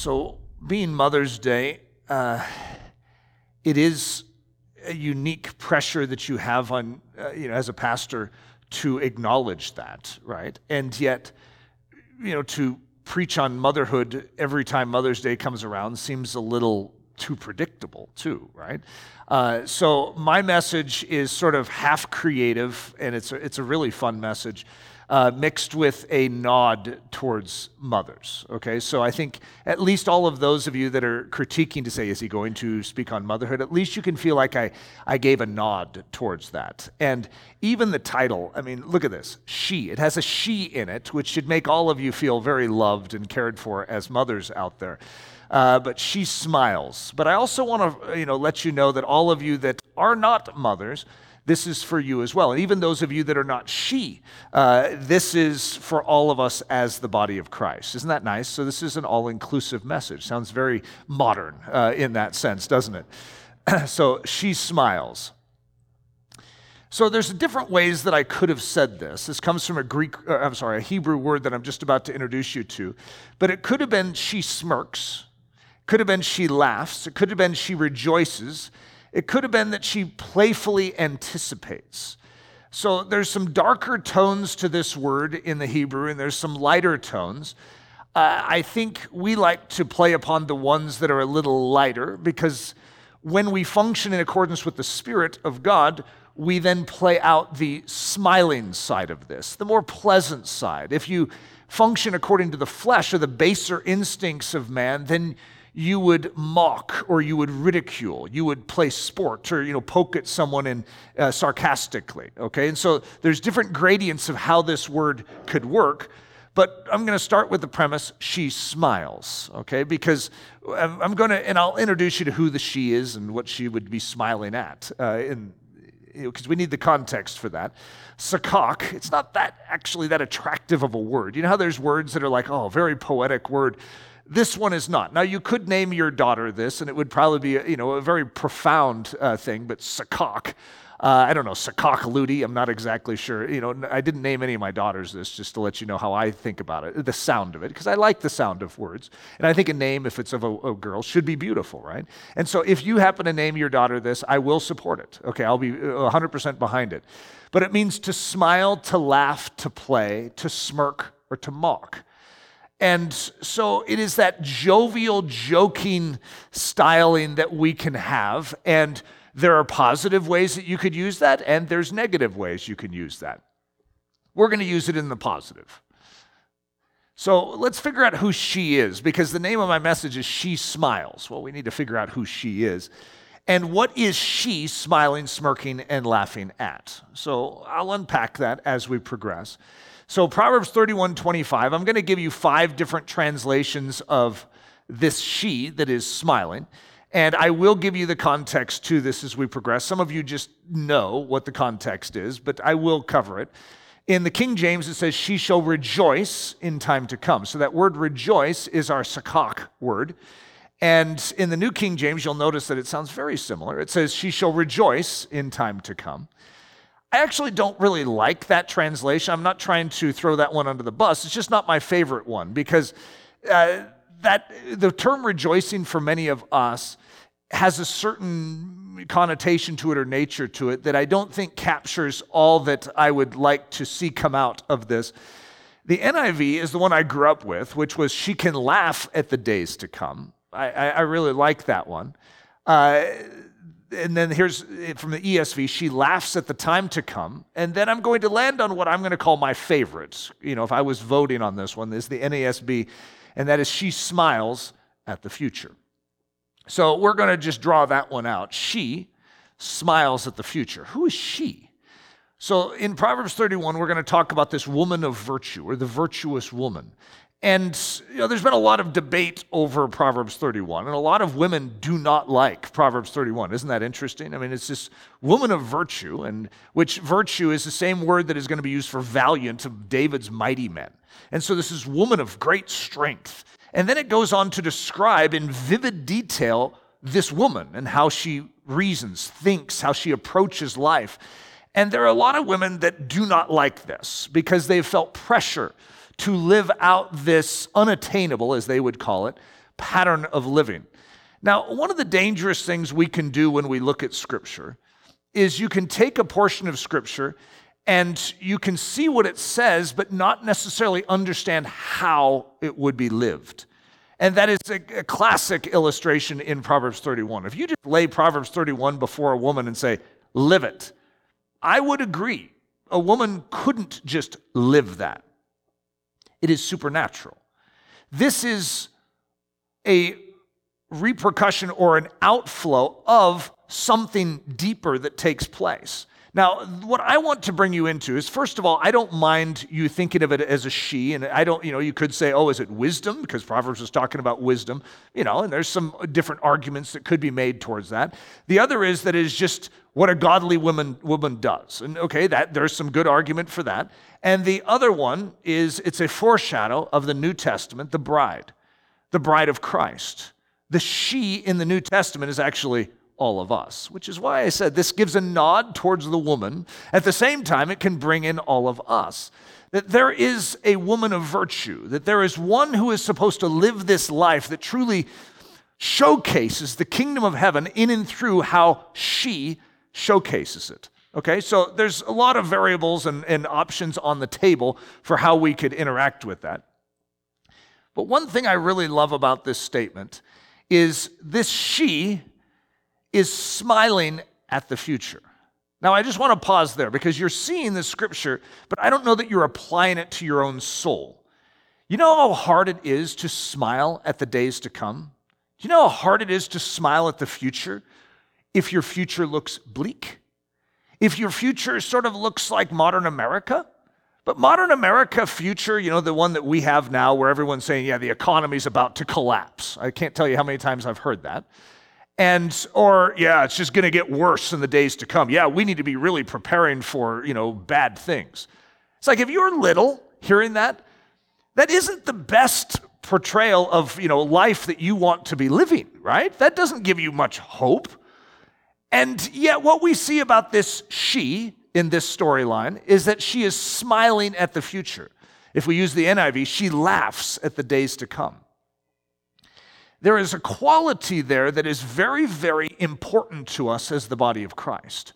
So, being Mother's Day, uh, it is a unique pressure that you have on, uh, you know, as a pastor to acknowledge that, right? And yet, you know, to preach on motherhood every time Mother's Day comes around seems a little too predictable, too, right? Uh, so my message is sort of half creative, and it's a, it's a really fun message uh, mixed with a nod towards mothers. Okay, so I think at least all of those of you that are critiquing to say, is he going to speak on motherhood? At least you can feel like I, I gave a nod towards that. And even the title, I mean, look at this she. It has a she in it, which should make all of you feel very loved and cared for as mothers out there. Uh, but she smiles. But I also want to, you know, let you know that all of you that are not mothers, this is for you as well. And even those of you that are not she, uh, this is for all of us as the body of Christ. Isn't that nice? So, this is an all inclusive message. Sounds very modern uh, in that sense, doesn't it? so, she smiles. So there's different ways that I could have said this. This comes from a Greek, uh, I'm sorry, a Hebrew word that I'm just about to introduce you to. But it could have been she smirks. Could have been she laughs. It could have been she rejoices. It could have been that she playfully anticipates. So there's some darker tones to this word in the Hebrew, and there's some lighter tones. Uh, I think we like to play upon the ones that are a little lighter because when we function in accordance with the Spirit of God, we then play out the smiling side of this, the more pleasant side. If you function according to the flesh or the baser instincts of man, then you would mock or you would ridicule you would play sport or you know poke at someone and uh, sarcastically okay and so there's different gradients of how this word could work but i'm going to start with the premise she smiles okay because i'm going to and i'll introduce you to who the she is and what she would be smiling at uh, in because we need the context for that. Sakak, it's not that actually that attractive of a word. You know how there's words that are like, oh, very poetic word. This one is not. Now, you could name your daughter this, and it would probably be, a, you know, a very profound uh, thing, but Sakak, uh, I don't know, Sakak Ludy, I'm not exactly sure. You know, I didn't name any of my daughters this just to let you know how I think about it, the sound of it, because I like the sound of words. And I think a name, if it's of a, a, girl, should be beautiful, right? And so if you happen to name your daughter this, I will support it. Okay, I'll be 100% uh, behind it. But it means to smile, to laugh, to play, to smirk, or to mock. And so it is that jovial, joking styling that we can have. And there are positive ways that you could use that, and there's negative ways you can use that. We're going to use it in the positive. So let's figure out who she is, because the name of my message is She Smiles. Well, we need to figure out who she is. And what is she smiling, smirking, and laughing at? So I'll unpack that as we progress. So, Proverbs 31 25, I'm going to give you five different translations of this she that is smiling. And I will give you the context to this as we progress. Some of you just know what the context is, but I will cover it. In the King James, it says, She shall rejoice in time to come. So that word rejoice is our sakak word. And in the New King James, you'll notice that it sounds very similar. It says, She shall rejoice in time to come. I actually don't really like that translation. I'm not trying to throw that one under the bus. It's just not my favorite one because uh, that the term rejoicing for many of us has a certain connotation to it or nature to it that I don't think captures all that I would like to see come out of this. The NIV is the one I grew up with, which was she can laugh at the days to come. I, I, I really like that one. Uh, and then here's eh, from the ESV, she laughs at the time to come. And then I'm going to land on what I'm going to call my favorites. You know, if I was voting on this one, is the NASB, and that is she smiles at the future. So we're going to just draw that one out. She smiles at the future. Who is she? So in Proverbs 31, we're going to talk about this woman of virtue or the virtuous woman. And you know, there's been a lot of debate over Proverbs 31, and a lot of women do not like Proverbs 31. Isn't that interesting? I mean, it's this woman of virtue, and which virtue is the same word that is going to be used for valiant of David's mighty men. And so this is woman of great strength. And then it goes on to describe in vivid detail this woman and how she reasons, thinks, how she approaches life. And there are a lot of women that do not like this because they've felt pressure to live out this unattainable, as they would call it, pattern of living. Now, one of the dangerous things we can do when we look at Scripture is you can take a portion of Scripture and you can see what it says, but not necessarily understand how it would be lived. And that is a, a, classic illustration in Proverbs 31. If you just lay Proverbs 31 before a woman and say, live it, I would agree. A woman couldn't just live that it is supernatural. This is a repercussion or an outflow of something deeper that takes place. Now, what I want to bring you into is first of all, I don't mind you thinking of it as a she, and I don't, you know, you could say, oh, is it wisdom? Because Proverbs is talking about wisdom, you know, and there's some different arguments that could be made towards that. The other is that it is just what a godly woman woman does. And okay, that there's some good argument for that. And the other one is it's a foreshadow of the New Testament, the bride, the bride of Christ. The she in the New Testament is actually all of us, which is why I said this gives a nod towards the woman. At the same time, it can bring in all of us. That there is a woman of virtue, that there is one who is supposed to live this life that truly showcases the kingdom of heaven in and through how she showcases it. Okay, so there's a lot of variables and, and options on the table for how we could interact with that. But one thing I really love about this statement is this she is smiling at the future. Now, I just want to pause there because you're seeing the scripture, but I don't know that you're applying it to your own soul. You know how hard it is to smile at the days to come? Do you know how hard it is to smile at the future if your future looks bleak? If your future sort of looks like modern America? But modern America future, you know, the one that we have now where everyone's saying, yeah, the economy's about to collapse. I can't tell you how many times I've heard that and or yeah it's just going to get worse in the days to come. Yeah we need to be really preparing for you know bad things. It's like if you're little hearing that that isn't the best portrayal of you know life that you want to be living right? That doesn't give you much hope. And yet what we see about this she in this storyline is that she is smiling at the future. If we use the niv she laughs at the days to come there is a quality there that is very, very important to us as the body of Christ.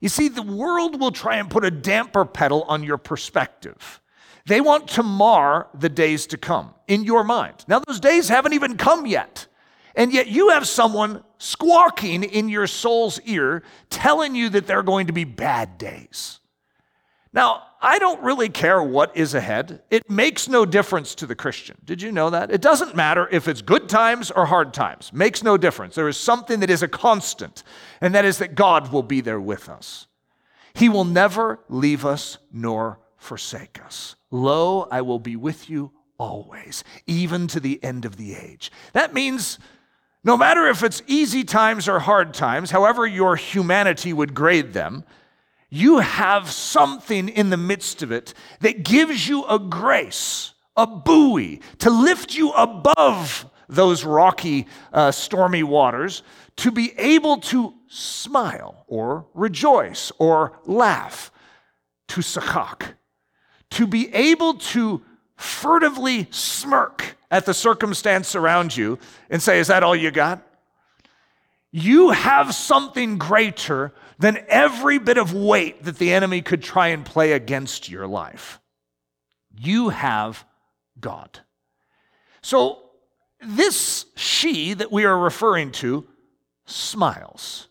You see, the world will try and put a damper pedal on your perspective. They want to mar the days to come in your mind. Now, those days haven't even come yet. And yet, you have someone squawking in your soul's ear telling you that they're going to be bad days. Now, I don't really care what is ahead. It makes no difference to the Christian. Did you know that? It doesn't matter if it's good times or hard times. Makes no difference. There is something that is a constant, and that is that God will be there with us. He will never leave us nor forsake us. Lo, I will be with you always, even to the end of the age. That means no matter if it's easy times or hard times, however your humanity would grade them, you have something in the midst of it that gives you a grace, a buoy to lift you above those rocky, uh, stormy waters, to be able to smile or rejoice or laugh, to sakak, to be able to furtively smirk at the circumstance around you and say, Is that all you got? You have something greater than every bit of weight that the enemy could try and play against your life. You have God. So, this she that we are referring to smiles.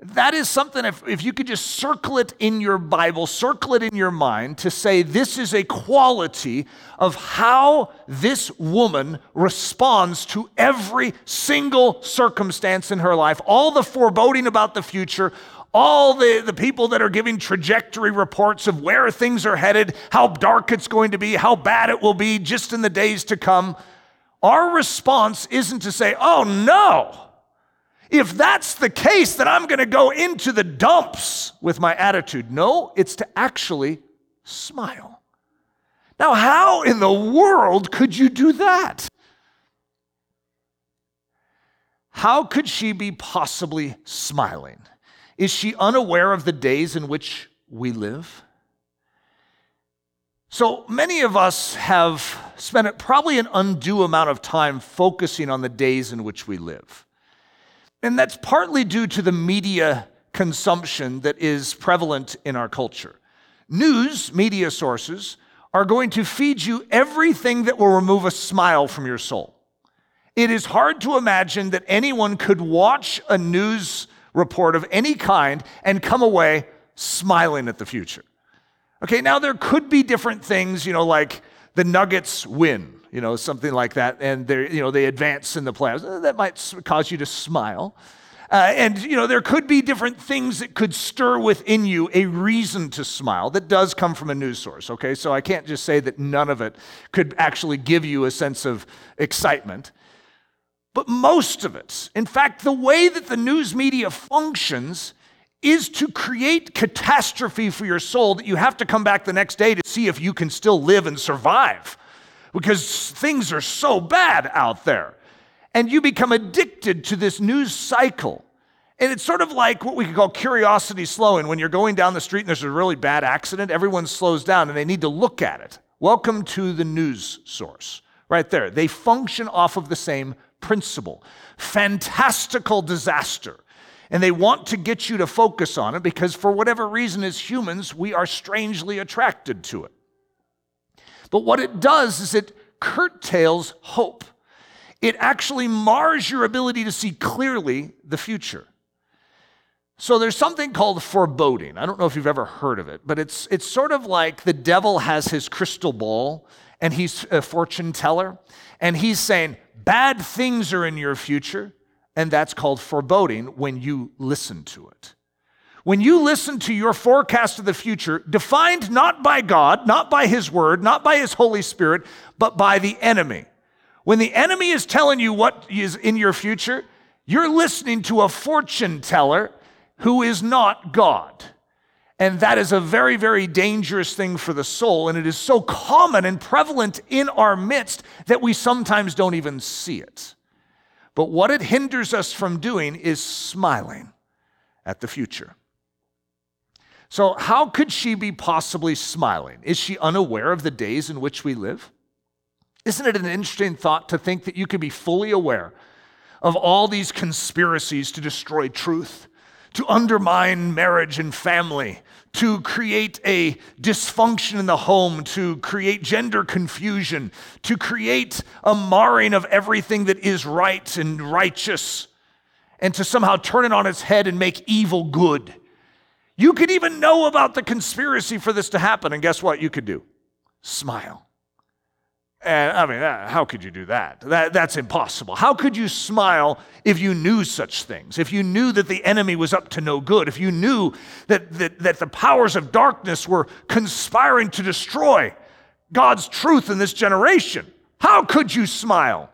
That is something, if, if you could just circle it in your Bible, circle it in your mind to say this is a quality of how this woman responds to every single circumstance in her life, all the foreboding about the future, all the, the people that are giving trajectory reports of where things are headed, how dark it's going to be, how bad it will be just in the days to come, our response isn't to say, oh no. If that's the case, then I'm going to go into the dumps with my attitude. No, it's to actually smile. Now, how in the world could you do that? How could she be possibly smiling? Is she unaware of the days in which we live? So many of us have spent probably an undue amount of time focusing on the days in which we live. And that's partly due to the media consumption that is prevalent in our culture. News, media sources, are going to feed you everything that will remove a smile from your soul. It is hard to imagine that anyone could watch a news report of any kind and come away smiling at the future. Okay, now there could be different things, you know, like the Nuggets win, you know, something like that, and they you know they advance in the playoffs. That might cause you to smile. Uh, and you know there could be different things that could stir within you a reason to smile that does come from a news source okay so i can't just say that none of it could actually give you a sense of excitement but most of it, in fact, the way that the news media functions is to create catastrophe for your soul that you have to come back the next day to see if you can still live and survive because things are so bad out there. And you become addicted to this news cycle. And it's sort of like what we could call curiosity slowing. When you're going down the street and there's a really bad accident, everyone slows down and they need to look at it. Welcome to the news source, right there. They function off of the same principle. Fantastical disaster. And they want to get you to focus on it because, for whatever reason, as humans, we are strangely attracted to it. But what it does is it curtails hope. It actually mars your ability to see clearly the future. So there's something called foreboding. I don't know if you've ever heard of it, but it's, it's sort of like the devil has his crystal ball and he's a fortune teller and he's saying, bad things are in your future, and that's called foreboding when you listen to it. When you listen to your forecast of the future, defined not by God, not by His Word, not by His Holy Spirit, but by the enemy. When the enemy is telling you what is in your future, you're listening to a fortune teller who is not God. And that is a very, very dangerous thing for the soul. And it is so common and prevalent in our midst that we sometimes don't even see it. But what it hinders us from doing is smiling at the future. So, how could she be possibly smiling? Is she unaware of the days in which we live? Isn't it an interesting thought to think that you could be fully aware of all these conspiracies to destroy truth? to undermine marriage and family, to create a dysfunction in the home, to create gender confusion, to create a marring of everything that is right and righteous, and to somehow turn it on its head and make evil good. You could even know about the conspiracy for this to happen, and guess what you could do? Smile. And I mean, uh, how could you do that? that? That's impossible. How could you smile if you knew such things? If you knew that the enemy was up to no good? If you knew that, that, that the powers of darkness were conspiring to destroy God's truth in this generation? How could you smile?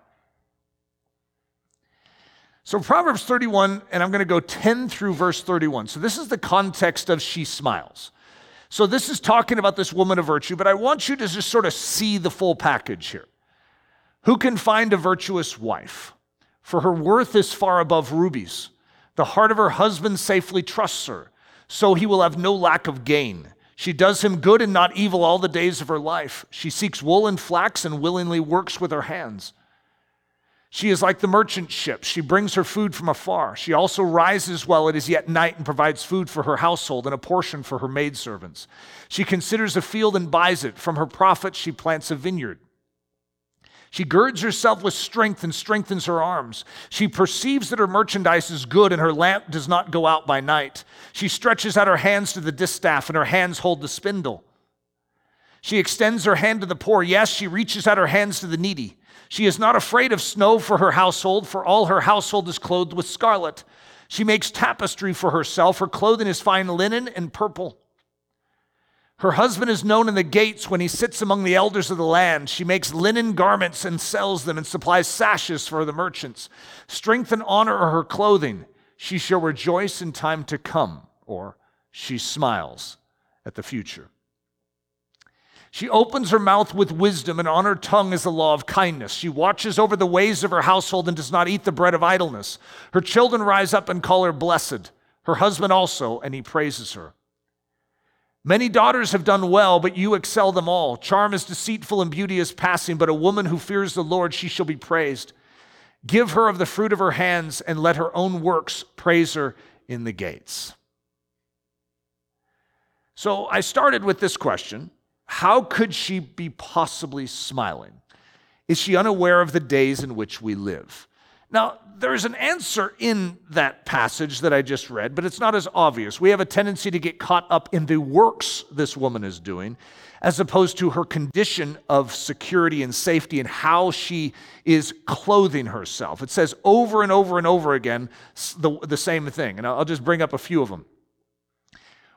So, Proverbs 31, and I'm going to go 10 through verse 31. So, this is the context of she smiles. So, this is talking about this woman of virtue, but I want you to just sort of see the full package here. Who can find a virtuous wife? For her worth is far above rubies. The heart of her husband safely trusts her, so he will have no lack of gain. She does him good and not evil all the days of her life. She seeks wool and flax and willingly works with her hands. She is like the merchant ship. She brings her food from afar. She also rises while it is yet night and provides food for her household and a portion for her maidservants. She considers a field and buys it. From her profits, she plants a vineyard. She girds herself with strength and strengthens her arms. She perceives that her merchandise is good and her lamp does not go out by night. She stretches out her hands to the distaff and her hands hold the spindle. She extends her hand to the poor. Yes, she reaches out her hands to the needy. She is not afraid of snow for her household, for all her household is clothed with scarlet. She makes tapestry for herself. Her clothing is fine linen and purple. Her husband is known in the gates when he sits among the elders of the land. She makes linen garments and sells them and supplies sashes for the merchants. Strength and honor are her clothing. She shall rejoice in time to come, or she smiles at the future. She opens her mouth with wisdom, and on her tongue is the law of kindness. She watches over the ways of her household and does not eat the bread of idleness. Her children rise up and call her blessed, her husband also, and he praises her. Many daughters have done well, but you excel them all. Charm is deceitful and beauty is passing, but a woman who fears the Lord, she shall be praised. Give her of the fruit of her hands, and let her own works praise her in the gates. So I started with this question how could she be possibly smiling? Is she unaware of the days in which we live? Now, there's an answer in that passage that I just read, but it's not as obvious. We have a tendency to get caught up in the works this woman is doing, as opposed to her condition of security and safety and how she is clothing herself. It says over and over and over again the, the same thing, and I'll just bring up a few of them.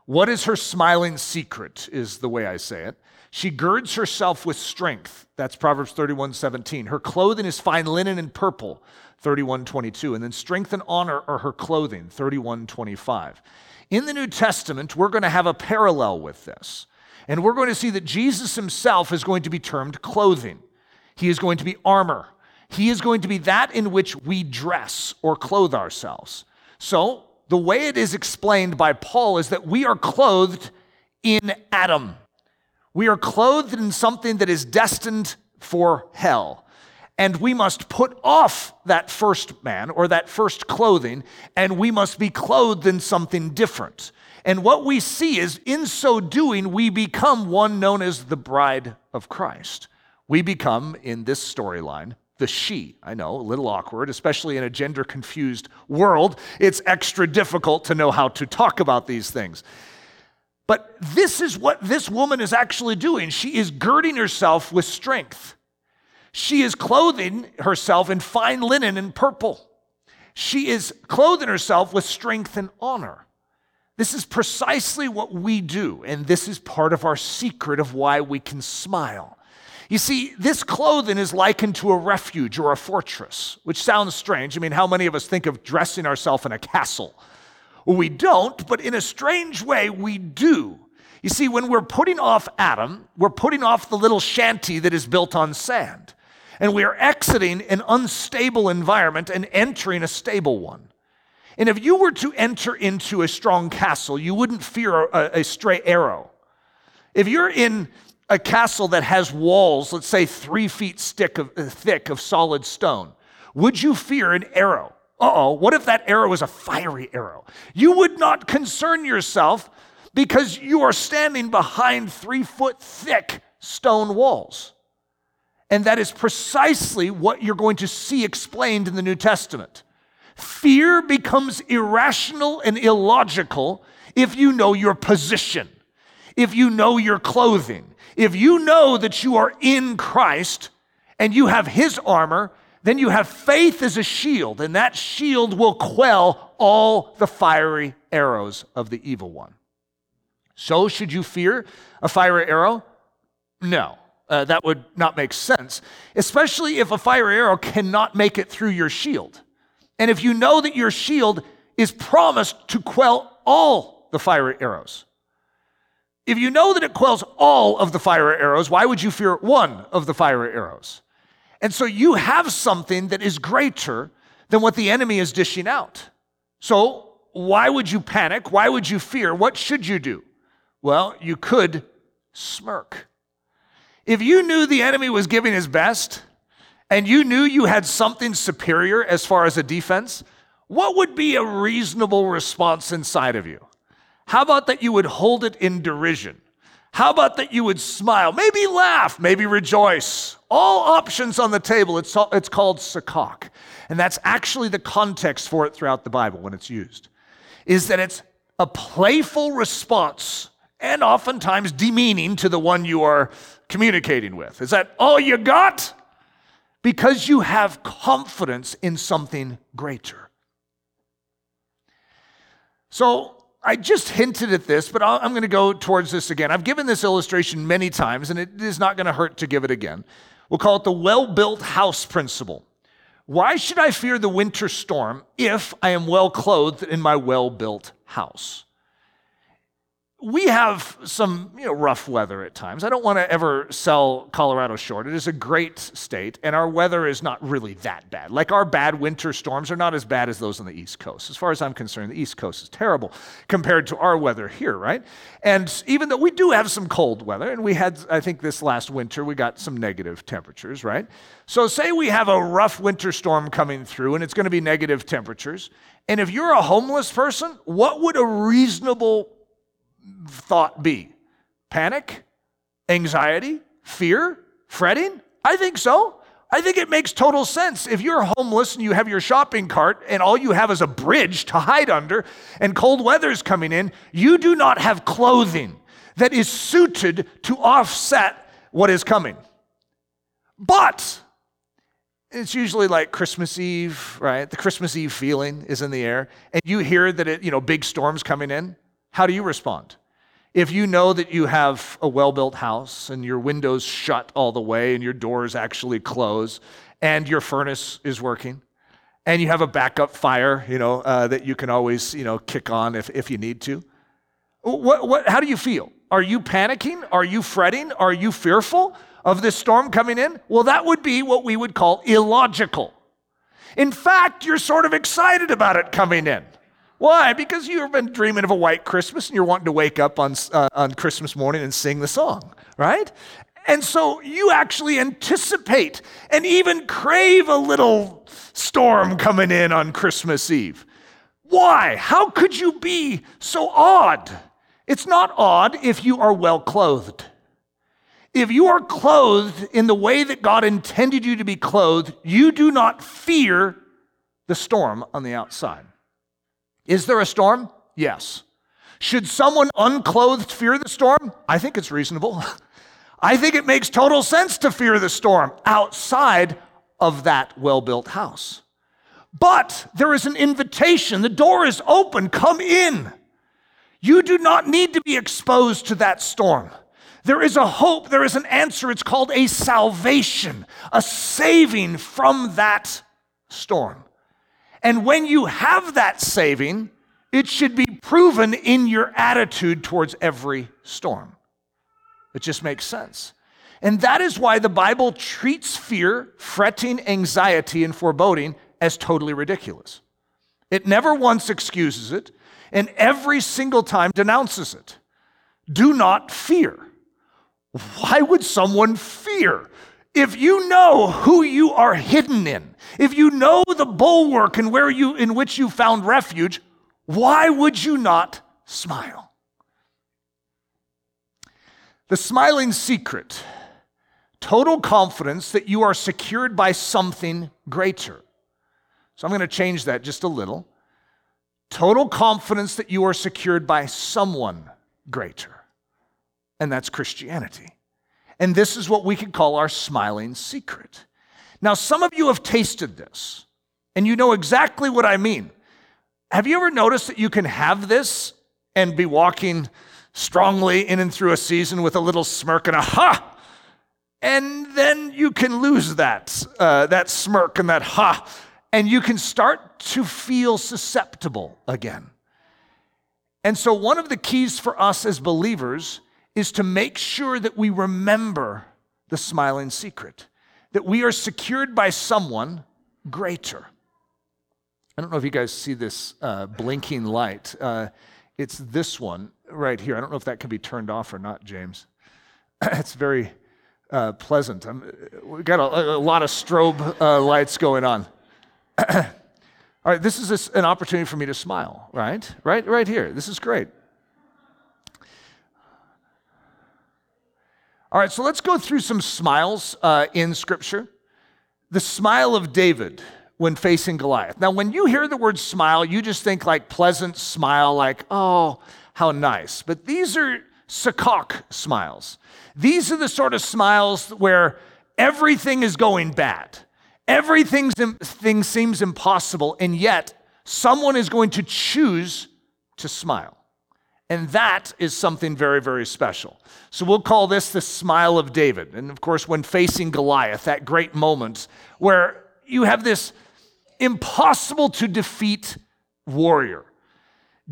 What is her smiling secret, is the way I say it. She girds herself with strength. That's Proverbs 31 17. Her clothing is fine linen and purple, 31 22. And then strength and honor are her clothing, 31 25. In the New Testament, we're going to have a parallel with this. And we're going to see that Jesus himself is going to be termed clothing, he is going to be armor. He is going to be that in which we dress or clothe ourselves. So, the way it is explained by Paul is that we are clothed in Adam. We are clothed in something that is destined for hell. And we must put off that first man or that first clothing, and we must be clothed in something different. And what we see is in so doing, we become one known as the bride of Christ. We become, in this storyline, the she. I know, a little awkward, especially in a gender confused world. It's extra difficult to know how to talk about these things. But this is what this woman is actually doing. She is girding herself with strength. She is clothing herself in fine linen and purple. She is clothing herself with strength and honor. This is precisely what we do, and this is part of our secret of why we can smile. You see, this clothing is likened to a refuge or a fortress, which sounds strange. I mean, how many of us think of dressing ourselves in a castle? Well, we don't, but in a strange way, we do. You see, when we're putting off Adam, we're putting off the little shanty that is built on sand. And we are exiting an unstable environment and entering a stable one. And if you were to enter into a strong castle, you wouldn't fear a, a stray arrow. If you're in a castle that has walls, let's say three feet of, uh, thick of solid stone, would you fear an arrow? Uh oh, what if that arrow is a fiery arrow? You would not concern yourself because you are standing behind three foot thick stone walls. And that is precisely what you're going to see explained in the New Testament. Fear becomes irrational and illogical if you know your position, if you know your clothing, if you know that you are in Christ and you have His armor, then you have faith as a shield, and that shield will quell all the fiery arrows of the evil one. So, should you fear a fiery arrow? No, uh, that would not make sense, especially if a fiery arrow cannot make it through your shield. And if you know that your shield is promised to quell all the fiery arrows. If you know that it quells all of the fiery arrows, why would you fear one of the fiery arrows? And so you have something that is greater than what the enemy is dishing out. So why would you panic? Why would you fear? What should you do? Well, you could smirk. If you knew the enemy was giving his best and you knew you had something superior as far as a defense, what would be a reasonable response inside of you? How about that you would hold it in derision? How about that you would smile, maybe laugh, maybe rejoice? All options on the table. It's, it's called sakak. And that's actually the context for it throughout the Bible when it's used, is that it's a playful response and oftentimes demeaning to the one you are communicating with. Is that all you got? Because you have confidence in something greater. So I just hinted at this, but I'm going to go towards this again. I've given this illustration many times, and it is not going to hurt to give it again. We'll call it the well built house principle. Why should I fear the winter storm if I am well clothed in my well built house? We have some you know, rough weather at times. I don't want to ever sell Colorado short. It is a great state, and our weather is not really that bad. Like our bad winter storms are not as bad as those on the East Coast. As far as I'm concerned, the East Coast is terrible compared to our weather here, right? And even though we do have some cold weather, and we had, I think this last winter, we got some negative temperatures, right? So, say we have a rough winter storm coming through, and it's going to be negative temperatures. And if you're a homeless person, what would a reasonable thought be? Panic? Anxiety? Fear? Fretting? I think so. I think it makes total sense. If you're homeless and you have your shopping cart and all you have is a bridge to hide under and cold weather's coming in, you do not have clothing that is suited to offset what is coming. But it's usually like Christmas Eve, right? The Christmas Eve feeling is in the air, and you hear that it, you know, big storms coming in. How do you respond? If you know that you have a well built house and your windows shut all the way and your doors actually close and your furnace is working and you have a backup fire, you know, uh, that you can always, you know, kick on if, if you need to, what, what, how do you feel? Are you panicking? Are you fretting? Are you fearful of this storm coming in? Well, that would be what we would call illogical. In fact, you're sort of excited about it coming in. Why? Because you've been dreaming of a white Christmas and you're wanting to wake up on, uh, on Christmas morning and sing the song, right? And so you actually anticipate and even crave a little storm coming in on Christmas Eve. Why? How could you be so odd? It's not odd if you are well clothed. If you are clothed in the way that God intended you to be clothed, you do not fear the storm on the outside. Is there a storm? Yes. Should someone unclothed fear the storm? I think it's reasonable. I think it makes total sense to fear the storm outside of that well built house. But there is an invitation. The door is open. Come in. You do not need to be exposed to that storm. There is a hope, there is an answer. It's called a salvation, a saving from that storm. And when you have that saving, it should be proven in your attitude towards every storm. It just makes sense. And that is why the Bible treats fear, fretting, anxiety, and foreboding as totally ridiculous. It never once excuses it, and every single time denounces it. Do not fear. Why would someone fear? If you know who you are hidden in, if you know the bulwark and where you in which you found refuge, why would you not smile? The smiling secret total confidence that you are secured by something greater. So I'm going to change that just a little. Total confidence that you are secured by someone greater. And that's Christianity. And this is what we could call our smiling secret. Now, some of you have tasted this, and you know exactly what I mean. Have you ever noticed that you can have this and be walking strongly in and through a season with a little smirk and a ha? And then you can lose that, uh, that smirk and that ha, and you can start to feel susceptible again. And so, one of the keys for us as believers is to make sure that we remember the smiling secret, that we are secured by someone greater. I don't know if you guys see this uh, blinking light. Uh, it's this one right here. I don't know if that can be turned off or not, James. it's very uh, pleasant. I'm, we've got a, a, lot of strobe uh, lights going on. All right, this is a, an opportunity for me to smile, right? Right, right here. This is great. All right, so let's go through some smiles uh, in Scripture. The smile of David when facing Goliath. Now, when you hear the word smile, you just think like pleasant smile, like, oh, how nice. But these are Sakak smiles. These are the sort of smiles where everything is going bad. Everything seems impossible, and yet someone is going to choose to smile. And that is something very, very special. So we'll call this the smile of David. And of course, when facing Goliath, that great moment where you have this impossible to defeat warrior.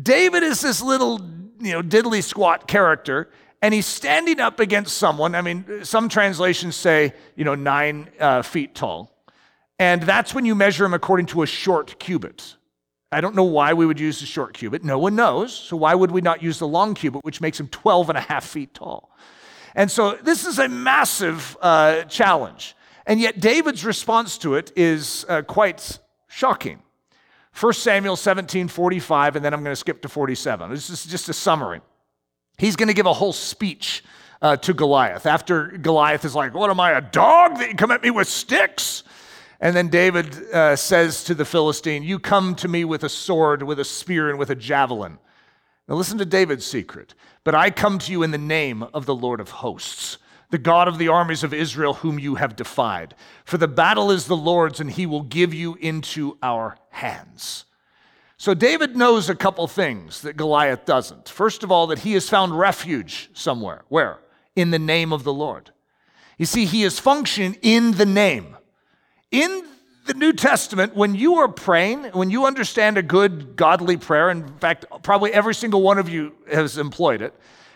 David is this little, you know, diddly squat character, and he's standing up against someone. I mean, some translations say, you know, nine uh, feet tall. And that's when you measure him according to a short cubit. I don't know why we would use the short cubit. No one knows. So why would we not use the long cubit, which makes him 12 and a half feet tall? And so this is a massive uh, challenge. And yet David's response to it is uh, quite shocking. 1 Samuel 17, 45, and then I'm going to skip to 47. This is just a summary. He's going to give a whole speech uh, to Goliath. After Goliath is like, What am I, a dog that you come at me with sticks? And then David uh, says to the Philistine, You come to me with a sword, with a spear, and with a javelin. Now listen to David's secret. But I come to you in the name of the Lord of hosts, the God of the armies of Israel, whom you have defied. For the battle is the Lord's, and he will give you into our hands. So David knows a couple things that Goliath doesn't. First of all, that he has found refuge somewhere. Where? In the name of the Lord. You see, he is functioning in the name. In the New Testament, when you are praying, when you understand a good, godly prayer, in fact, probably every single one of you has employed it,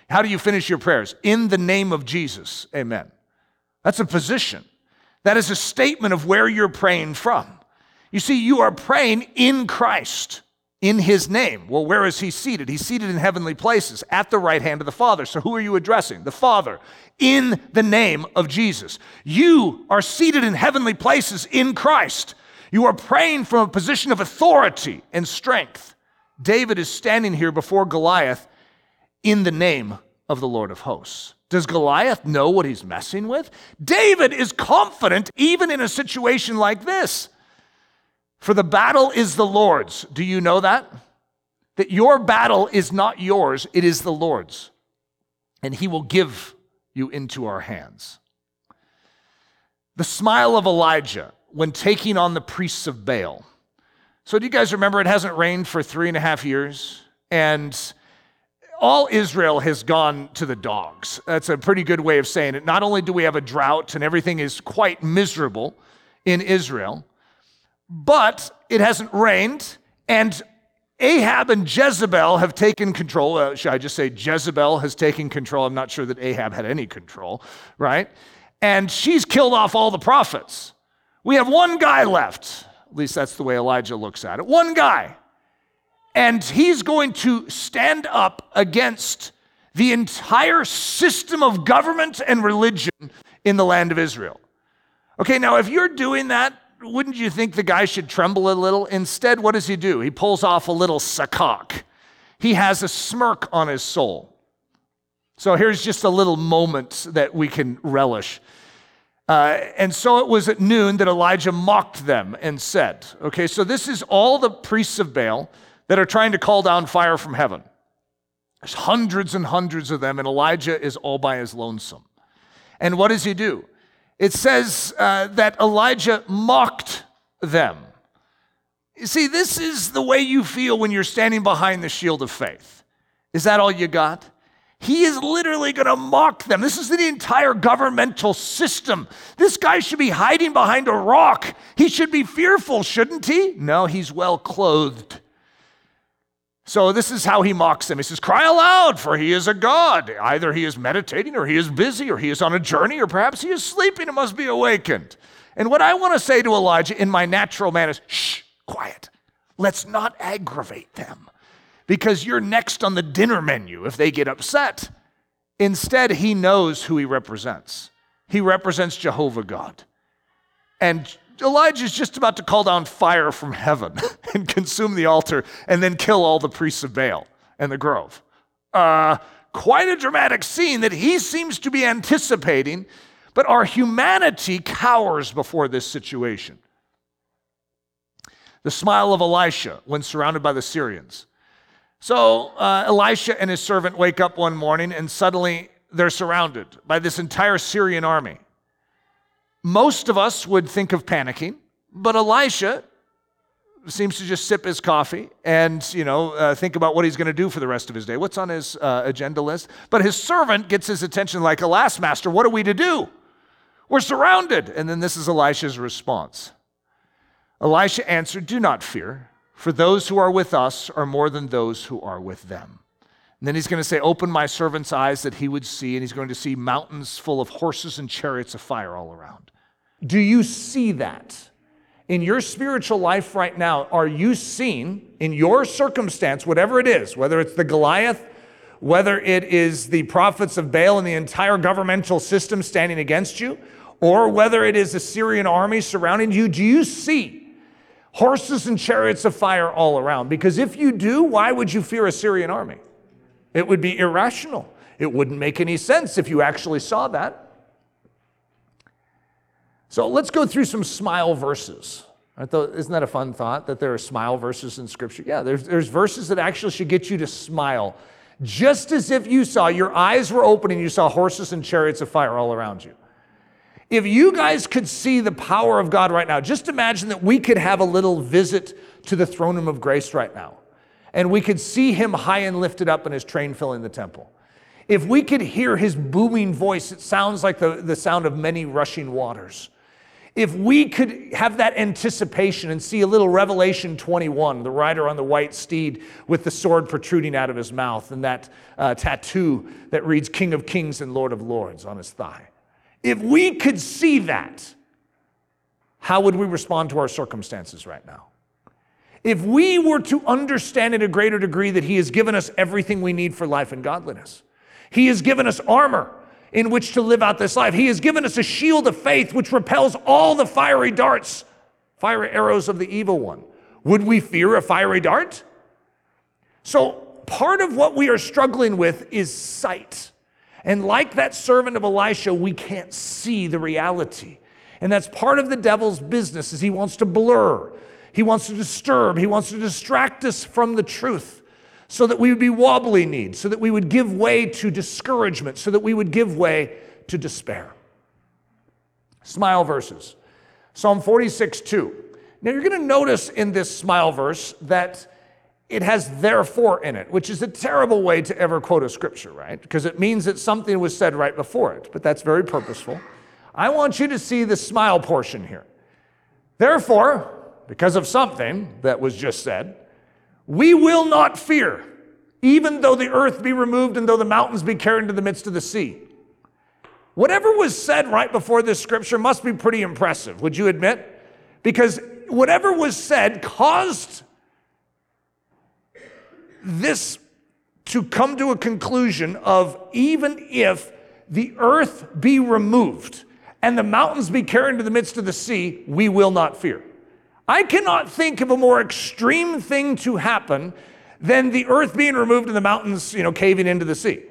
how do you finish your prayers? In the name of Jesus, amen. That's a position. That is a statement of where you're praying from. You see, you are praying in Christ in his name. Well, where is he seated? He's seated in heavenly places at the right hand of the Father. So who are you addressing? The Father, in the name of Jesus. You are seated in heavenly places in Christ. You are praying from a position of authority and strength. David is standing here before Goliath in the name of the Lord of hosts. Does Goliath know what he's messing with? David is confident even in a situation like this. For the battle is the Lord's. Do you know that? That your battle is not yours, it is the Lord's. And he will give you into our hands. The smile of Elijah when taking on the priests of Baal. So, do you guys remember it hasn't rained for three and a half years? And all Israel has gone to the dogs. That's a pretty good way of saying it. Not only do we have a drought and everything is quite miserable in Israel, but it hasn't rained, and Ahab and Jezebel have taken control. Uh, should I just say Jezebel has taken control? I'm not sure that Ahab had any control, right? And she's killed off all the prophets. We have one guy left. At least that's the way Elijah looks at it. One guy. And he's going to stand up against the entire system of government and religion in the land of Israel. Okay, now if you're doing that, wouldn't you think the guy should tremble a little? Instead, what does he do? He pulls off a little sakak. He has a smirk on his soul. So here's just a little moment that we can relish. Uh, and so it was at noon that Elijah mocked them and said, Okay, so this is all the priests of Baal that are trying to call down fire from heaven. There's hundreds and hundreds of them, and Elijah is all by his lonesome. And what does he do? It says uh, that Elijah mocked them. You see, this is the way you feel when you're standing behind the shield of faith. Is that all you got? He is literally going to mock them. This is the entire governmental system. This guy should be hiding behind a rock. He should be fearful, shouldn't he? No, he's well clothed. So this is how he mocks them. He says, Cry aloud, for he is a God. Either he is meditating, or he is busy, or he is on a journey, or perhaps he is sleeping and must be awakened. And what I want to say to Elijah in my natural man is, Shh, quiet. Let's not aggravate them because you're next on the dinner menu if they get upset. Instead, he knows who he represents. He represents Jehovah God. And Elijah's just about to call down fire from heaven and consume the altar and then kill all the priests of Baal and the grove. Uh, quite a dramatic scene that he seems to be anticipating, but our humanity cowers before this situation. The smile of Elisha when surrounded by the Syrians. So uh, Elisha and his servant wake up one morning and suddenly they're surrounded by this entire Syrian army. Most of us would think of panicking, but Elisha seems to just sip his coffee and you know uh, think about what he's going to do for the rest of his day. What's on his uh, agenda list? But his servant gets his attention like alas master what are we to do? We're surrounded. And then this is elisha's response. Elisha answered do not fear for those who are with us are more than those who are with them. And then he's going to say open my servant's eyes that he would see and he's going to see mountains full of horses and chariots of fire all around do you see that in your spiritual life right now, are you seeing in your circumstance, whatever it is, whether it's the Goliath, whether it is the prophets of Baal and the entire governmental system standing against you, or whether it is a Syrian army surrounding you, do you see horses and chariots of fire all around? Because if you do, why would you fear a Syrian army? It would be irrational. It wouldn't make any sense if you actually saw that. So let's go through some smile verses. Isn't that a fun thought that there are smile verses in Scripture? Yeah, there's, there's verses that actually should get you to smile, just as if you saw, your eyes were open and you saw horses and chariots of fire all around you. If you guys could see the power of God right now, just imagine that we could have a little visit to the throne room of grace right now, and we could see him high and lifted up and his train filling the temple. If we could hear his booming voice, it sounds like the, the sound of many rushing waters if we could have that anticipation and see a little Revelation 21, the rider on the white steed with the sword protruding out of his mouth and that uh, tattoo that reads King of Kings and Lord of Lords on his thigh. If we could see that, how would we respond to our circumstances right now? If we were to understand in a greater degree that He has given us everything we need for life and godliness, He has given us armor in which to live out this life. He has given us a shield of faith which repels all the fiery darts, fiery arrows of the evil one. Would we fear a fiery dart? So, part of what we are struggling with is sight. And like that servant of Elisha, we can't see the reality. And that's part of the devil's business is he wants to blur. He wants to disturb. He wants to distract us from the truth so that we would be wobbly kneed, so that we would give way to discouragement, so that we would give way to despair. Smile verses. Psalm 46, 2. Now you're going to notice in this smile verse that it has therefore in it, which is a terrible way to ever quote a scripture, right? Because it means that something was said right before it, but that's very purposeful. I want you to see the smile portion here. Therefore, because of something that was just said, we will not fear, even though the earth be removed and though the mountains be carried into the midst of the sea. Whatever was said right before this scripture must be pretty impressive, would you admit? Because whatever was said caused this to come to a conclusion of even if the earth be removed and the mountains be carried into the midst of the sea, we will not fear. I cannot think of a more extreme thing to happen than the earth being removed and the mountains, you know, caving into the sea.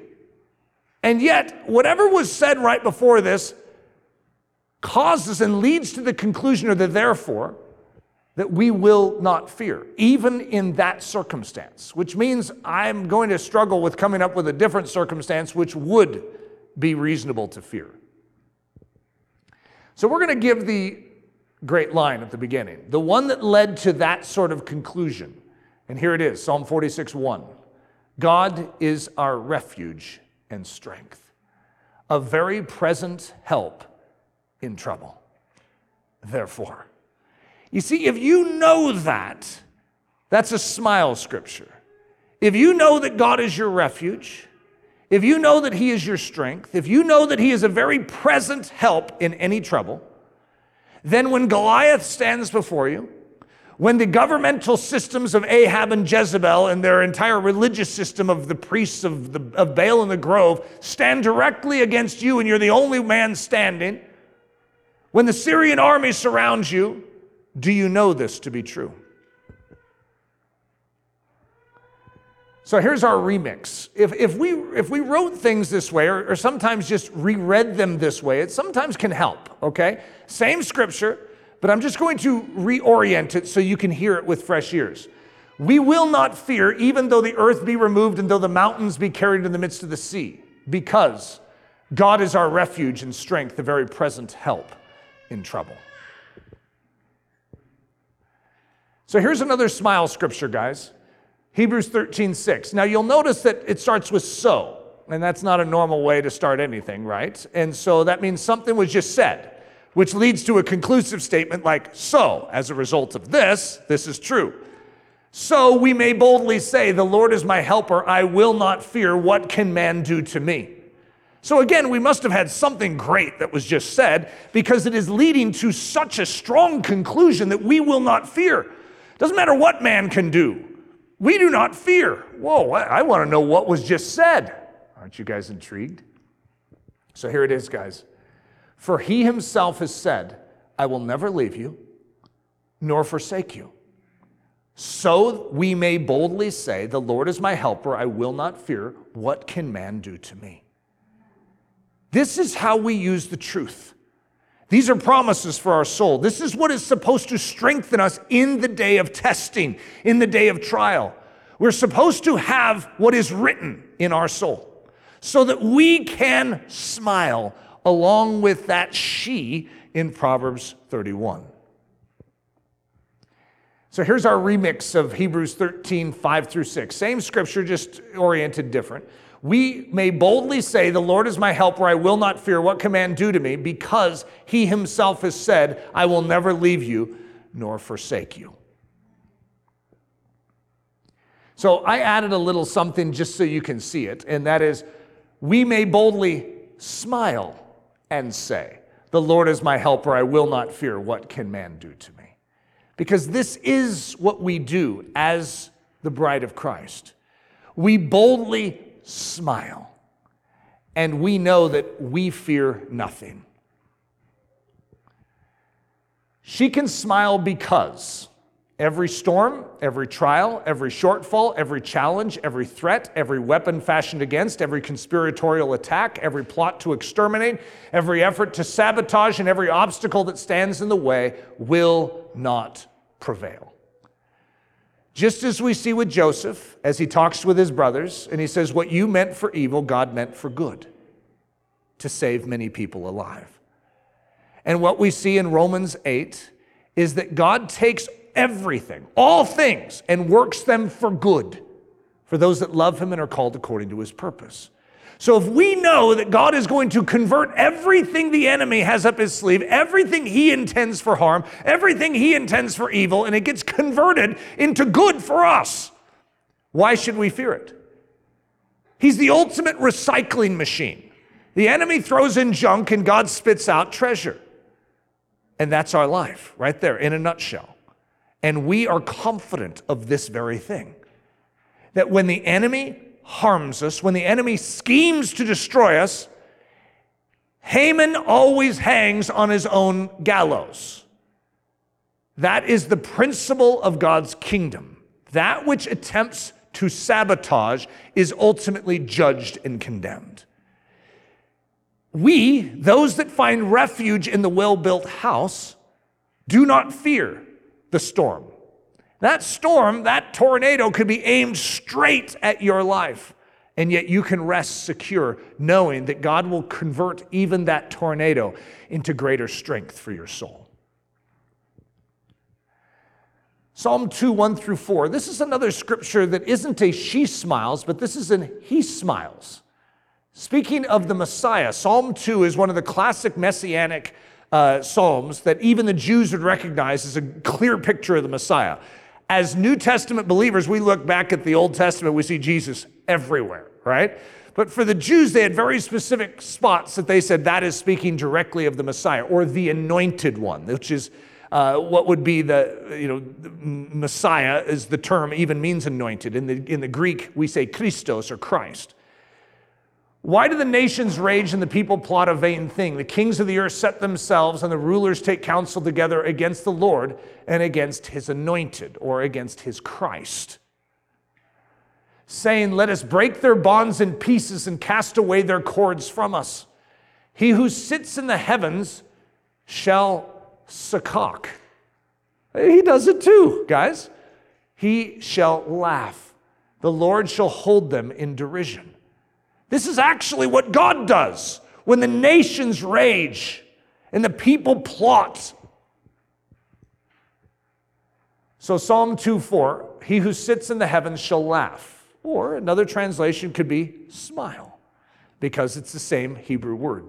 And yet, whatever was said right before this causes and leads to the conclusion or the therefore that we will not fear, even in that circumstance, which means I'm going to struggle with coming up with a different circumstance which would be reasonable to fear. So we're going to give the great line at the beginning, the one that led to that sort of conclusion. And here it is Psalm 46 1. God is our refuge and strength, a very present help in trouble. Therefore, you see, if you know that, that's a smile scripture. If you know that God is your refuge, if you know that He is your strength, if you know that He is a very present help in any trouble, then, when Goliath stands before you, when the governmental systems of Ahab and Jezebel and their entire religious system of the priests of, the, of Baal and the Grove stand directly against you and you're the only man standing, when the Syrian army surrounds you, do you know this to be true? So here's our remix. If, if, we, if we wrote things this way, or, or sometimes just reread them this way, it sometimes can help, okay? Same scripture, but I'm just going to reorient it so you can hear it with fresh ears. We will not fear, even though the earth be removed and though the mountains be carried in the midst of the sea, because God is our refuge and strength, the very present help in trouble. So here's another smile scripture, guys. Hebrews 13, 6. Now you'll notice that it starts with so, and that's not a normal way to start anything, right? And so that means something was just said, which leads to a conclusive statement like, so, as a result of this, this is true. So we may boldly say, The Lord is my helper, I will not fear. What can man do to me? So again, we must have had something great that was just said because it is leading to such a strong conclusion that we will not fear. Doesn't matter what man can do, we do not fear. Whoa, I, want to know what was just said. Aren't you guys intrigued? So here it is, guys. For he himself has said, I will never leave you nor forsake you. So we may boldly say, The Lord is my helper, I will not fear. What can man do to me? This is how we use the truth. These are promises for our soul. This is what is supposed to strengthen us in the day of testing, in the day of trial. We're supposed to have what is written in our soul so that we can smile along with that she in Proverbs 31. So here's our remix of Hebrews 13, 5 through 6. Same scripture, just oriented different we may boldly say, The Lord is my helper, I will not fear. What can man do to me? Because he himself has said, I will never leave you nor forsake you. So I added a little something just so you can see it, and that is, we may boldly smile and say, The Lord is my helper, I will not fear. What can man do to me? Because this is what we do as the bride of Christ. We boldly smile. And we know that we fear nothing. She can smile because every storm, every trial, every shortfall, every challenge, every threat, every weapon fashioned against, every conspiratorial attack, every plot to exterminate, every effort to sabotage, and every obstacle that stands in the way will not prevail. Just as we see with Joseph as he talks with his brothers and he says, What you meant for evil, God meant for good to save many people alive. And what we see in Romans 8 is that God takes everything, all things, and works them for good for those that love him and are called according to his purpose. So if we know that God is going to convert everything the enemy has up his sleeve, everything he intends for harm, everything he intends for evil, and it gets converted into good for us, why should we fear it? He's the ultimate recycling machine. The enemy throws in junk and God spits out treasure. And that's our life, right there, in a nutshell. And we are confident of this very thing that when the enemy harms us, when the enemy schemes to destroy us, Haman always hangs on his own gallows. That is the principle of God's kingdom. That which attempts to sabotage is ultimately judged and condemned. We, those that find refuge in the well built house, do not fear the storm. That storm, that tornado could be aimed straight at your life. And yet you can rest secure knowing that God will convert even that tornado into greater strength for your soul. Psalm 2, 1 through 4. This is another scripture that isn't a she smiles, but this is an he smiles. Speaking of the Messiah, Psalm 2 is one of the classic messianic uh, psalms that even the Jews would recognize as a clear picture of the Messiah. As New Testament believers, we look back at the Old Testament, we see Jesus everywhere, right? But for the Jews, they had very specific spots that they said that is speaking directly of the Messiah or the anointed one, which is uh, what would be the, you know, Messiah is the term, even means anointed. In the, in the Greek, we say Christos or Christ. Why do the nations rage and the people plot a vain thing? The kings of the earth set themselves and the rulers take counsel together against the Lord and against his anointed or against his Christ, saying, Let us break their bonds in pieces and cast away their cords from us. He who sits in the heavens shall sakak. He does it too, guys. He shall laugh. The Lord shall hold them in derision. This is actually what God does when the nations rage and the people plot. So, Psalm 2 4, he who sits in the heavens shall laugh. Or another translation could be smile, because it's the same Hebrew word.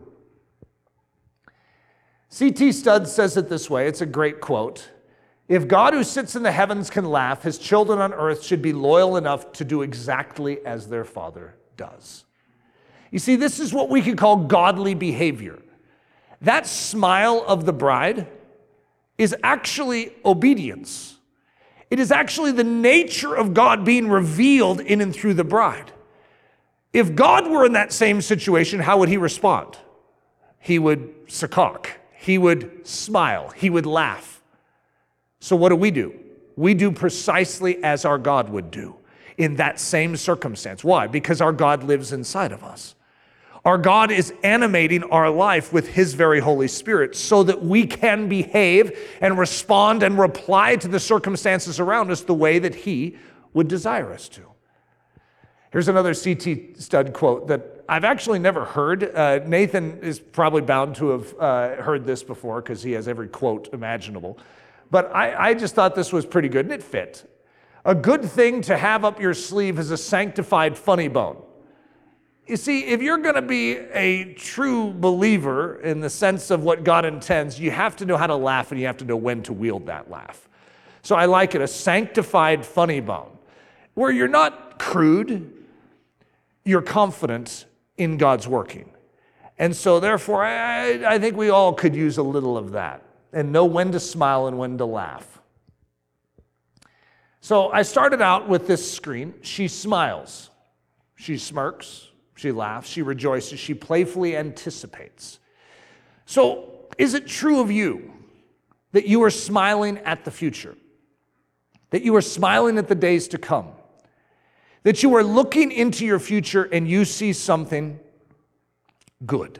C.T. Studd says it this way it's a great quote. If God who sits in the heavens can laugh, his children on earth should be loyal enough to do exactly as their father does. You see, this is what we could call godly behavior. That smile of the bride is actually obedience. It is actually the nature of God being revealed in and through the bride. If God were in that same situation, how would he respond? He would sakak, he would smile, he would laugh. So, what do we do? We do precisely as our God would do in that same circumstance. Why? Because our God lives inside of us. Our God is animating our life with His very Holy Spirit so that we can behave and respond and reply to the circumstances around us the way that He would desire us to. Here's another C.T. Studd quote that I've actually never heard. Uh, Nathan is probably bound to have uh, heard this before because he has every quote imaginable. But I, I just thought this was pretty good and it fit. A good thing to have up your sleeve is a sanctified funny bone. You see, if you're going to be a true believer in the sense of what God intends, you have to know how to laugh and you have to know when to wield that laugh. So I like it a sanctified funny bone, where you're not crude, you're confident in God's working. And so, therefore, I, I think we all could use a little of that and know when to smile and when to laugh. So I started out with this screen. She smiles, she smirks, she laughs, she rejoices, she playfully anticipates. So, is it true of you that you are smiling at the future? That you are smiling at the days to come? That you are looking into your future and you see something good?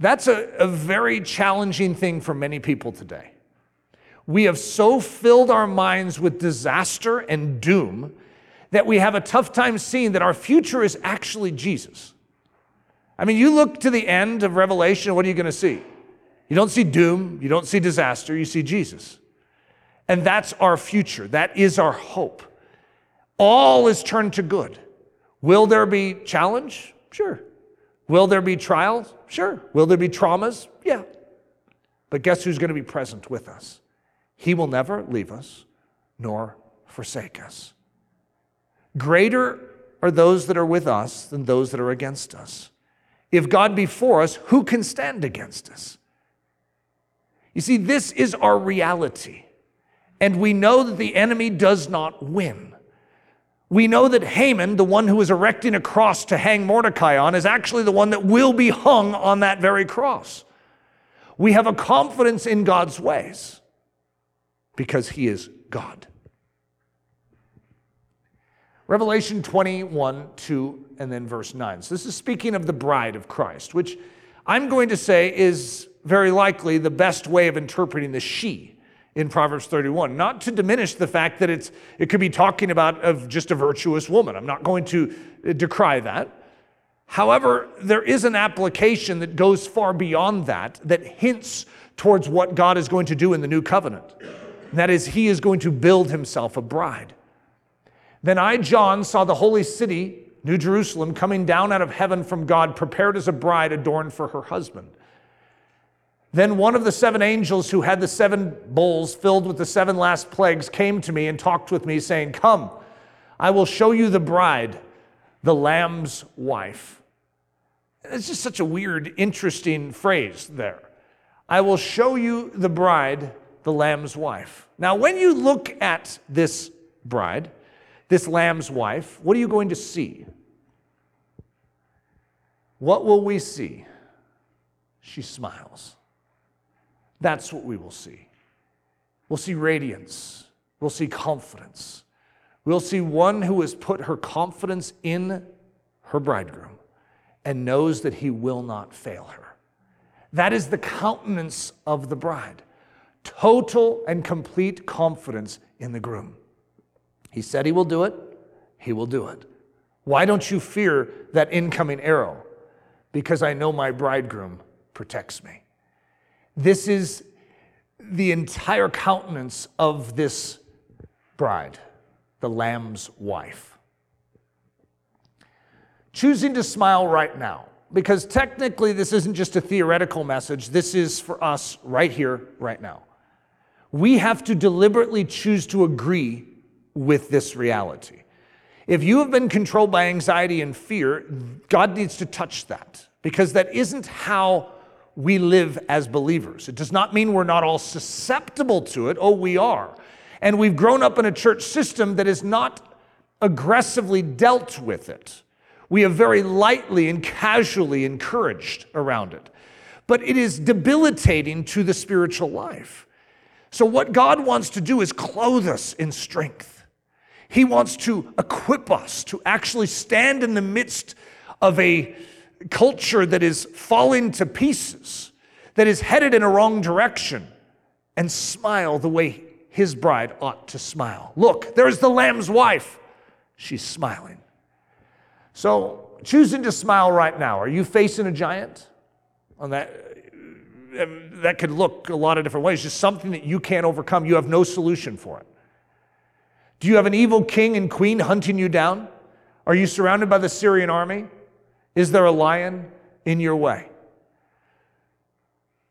That's a, a very challenging thing for many people today. We have so filled our minds with disaster and doom that we have a tough time seeing that our future is actually Jesus. I mean, you look to the end of Revelation, what are you going to see? You don't see doom, you don't see disaster, you see Jesus. And that's our future, that is our hope. All is turned to good. Will there be challenge? Sure. Will there be trials? Sure. Will there be traumas? Yeah. But guess who's going to be present with us? He will never leave us nor forsake us. Greater are those that are with us than those that are against us. If God be for us, who can stand against us? You see, this is our reality. And we know that the enemy does not win. We know that Haman, the one who is erecting a cross to hang Mordecai on, is actually the one that will be hung on that very cross. We have a confidence in God's ways because he is God. Revelation 21, 2, and then verse 9. So this is speaking of the bride of Christ, which I'm going to say is very likely the best way of interpreting the she in Proverbs 31. Not to diminish the fact that it's, it could be talking about of just a virtuous woman. I'm not going to uh, decry that. However, there is an application that goes far beyond that, that hints towards what God is going to do in the new covenant. And that is, He is going to build Himself a bride. Then I, John, saw the holy city, New Jerusalem, coming down out of heaven from God, prepared as a bride adorned for her husband. Then one of the seven angels who had the seven bowls filled with the seven last plagues came to me and talked with me, saying, Come, I will show you the bride, the Lamb's wife. It's just such a weird, interesting phrase there. I will show you the bride, the Lamb's wife. Now, when you look at this bride, this lamb's wife, what are you going to see? What will we see? She smiles. That's what we will see. We'll see radiance. We'll see confidence. We'll see one who has put her confidence in her bridegroom and knows that he will not fail her. That is the countenance of the bride total and complete confidence in the groom. He said he will do it, he will do it. Why don't you fear that incoming arrow? Because I know my bridegroom protects me. This is the entire countenance of this bride, the Lamb's wife. Choosing to smile right now, because technically this isn't just a theoretical message, this is for us right here, right now. We have to deliberately choose to agree with this reality. If you have been controlled by anxiety and fear, God needs to touch that because that isn't how we live as believers. It does not mean we're not all susceptible to it. Oh, we are. And we've grown up in a church system that is not aggressively dealt with it. We have very lightly and casually encouraged around it. But it is debilitating to the spiritual life. So, what God wants to do is clothe us in strength. He wants to equip us to actually stand in the midst of a culture that is falling to pieces, that is headed in a wrong direction, and smile the way his bride ought to smile. Look, there's the Lamb's wife. She's smiling. So, choosing to smile right now, are you facing a giant? On that, uh, that could look a lot of different ways, just something that you can't overcome. You have no solution for it. Do you have an evil king and queen hunting you down? Are you surrounded by the Syrian army? Is there a lion in your way?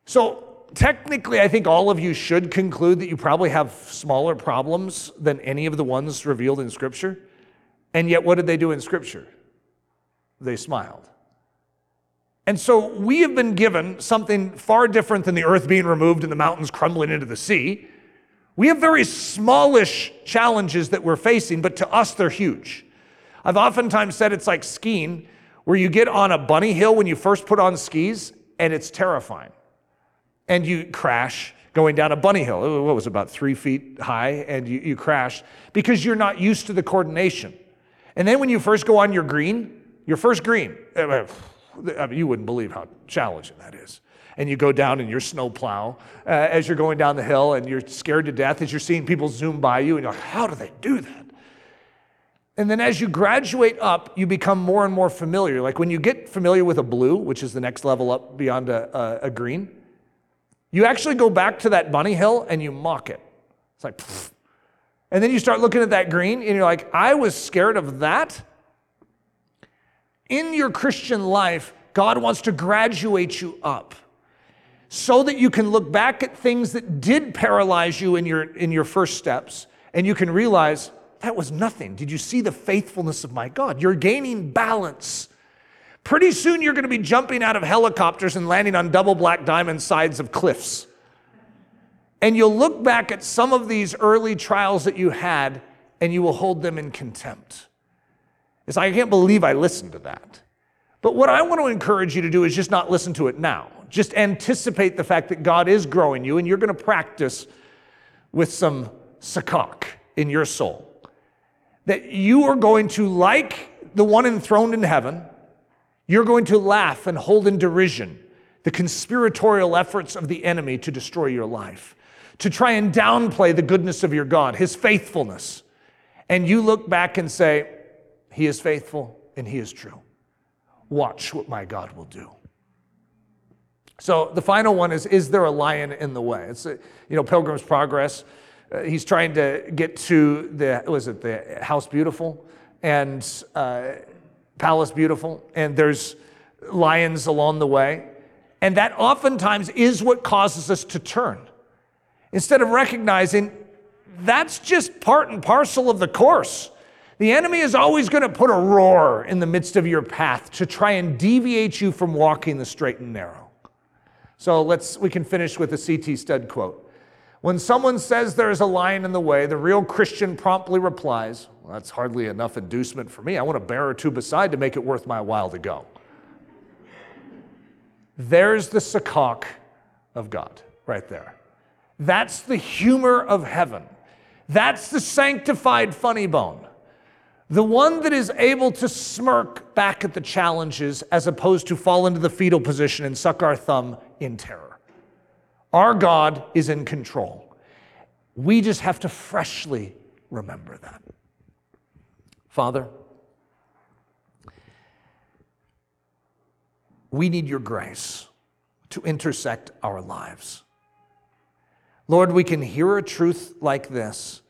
So, technically, I think all of you should conclude that you probably have smaller problems than any of the ones revealed in Scripture. And yet, what did they do in Scripture? They smiled. And so, we have been given something far different than the earth being removed and the mountains crumbling into the sea. We have very smallish challenges that we're facing, but to us, they're huge. I've oftentimes said it's like skiing where you get on a bunny hill when you first put on skis and it's terrifying. And you crash going down a bunny hill. What was it, about three feet high? And you, you crash because you're not used to the coordination. And then when you first go on your green, your first green, eh, eh, I mean, you wouldn't believe how challenging that is. And you go down in your snowplow uh, as you're going down the hill and you're scared to death as you're seeing people zoom by you and you're like, how do they do that? And then as you graduate up, you become more and more familiar. Like when you get familiar with a blue, which is the next level up beyond a, a, a green, you actually go back to that bunny hill and you mock it. It's like, Pfft. and then you start looking at that green and you're like, I was scared of that. In your Christian life, God wants to graduate you up so that you can look back at things that did paralyze you in your, in your first steps and you can realize, that was nothing. Did you see the faithfulness of my God? You're gaining balance. Pretty soon you're going to be jumping out of helicopters and landing on double black diamond sides of cliffs. And you'll look back at some of these early trials that you had and you will hold them in contempt. It's like, I can't believe I listened to that. But what I want to encourage you to do is just not listen to it now. Just anticipate the fact that God is growing you and you're going to practice with some sakak in your soul that you are going to, like the one enthroned in heaven, you're going to laugh and hold in derision the conspiratorial efforts of the enemy to destroy your life, to try and downplay the goodness of your God, his faithfulness. And you look back and say, He is faithful and He is true. Watch what my God will do. So the final one is Is there a lion in the way? It's, you know, Pilgrim's Progress. Uh, he's trying to get to the was it the house beautiful and uh, palace beautiful and there's lions along the way and that oftentimes is what causes us to turn instead of recognizing that's just part and parcel of the course the enemy is always going to put a roar in the midst of your path to try and deviate you from walking the straight and narrow so let's we can finish with a C.T. Studd quote when someone says there is a lion in the way, the real Christian promptly replies, well, That's hardly enough inducement for me. I want a bear or two beside to make it worth my while to go. There's the sakak of God right there. That's the humor of heaven. That's the sanctified funny bone. The one that is able to smirk back at the challenges as opposed to fall into the fetal position and suck our thumb in terror. Our God is in control. We just have to freshly remember that. Father, we need your grace to intersect our lives. Lord, we can hear a truth like this,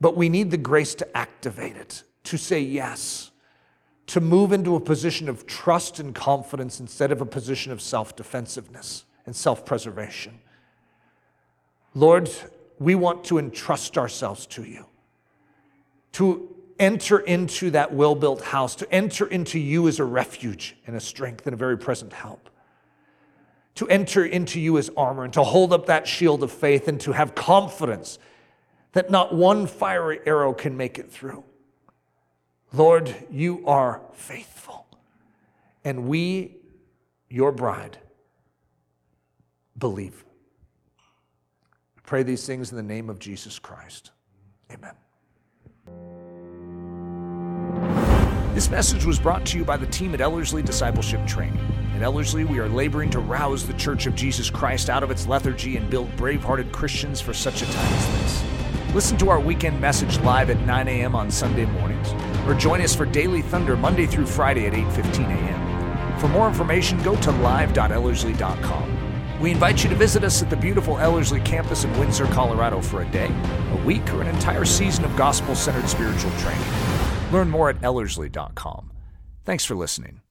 but we need the grace to activate it, to say yes, to move into a position of trust and confidence instead of a position of self defensiveness and self preservation. Lord, we want to entrust ourselves to you, to enter into that well built house, to enter into you as a refuge and a strength and a very present help, to enter into you as armor and to hold up that shield of faith and to have confidence that not one fiery arrow can make it through. Lord, you are faithful, and we, your bride, believe. We pray these things in the name of Jesus Christ. Amen. This message was brought to you by the team at Ellerslie Discipleship Training. At Ellerslie, we are laboring to rouse the Church of Jesus Christ out of its lethargy and build brave-hearted Christians for such a time as this. Listen to our weekend message live at 9 a.m. on Sunday mornings, or join us for Daily Thunder Monday through Friday at 8:15 a.m. For more information, go to live.ellerslie.com. We invite you to visit us at the beautiful Ellerslie campus in Windsor, Colorado for a day, a week, or an entire season of gospel centered spiritual training. Learn more at Ellerslie.com. Thanks for listening.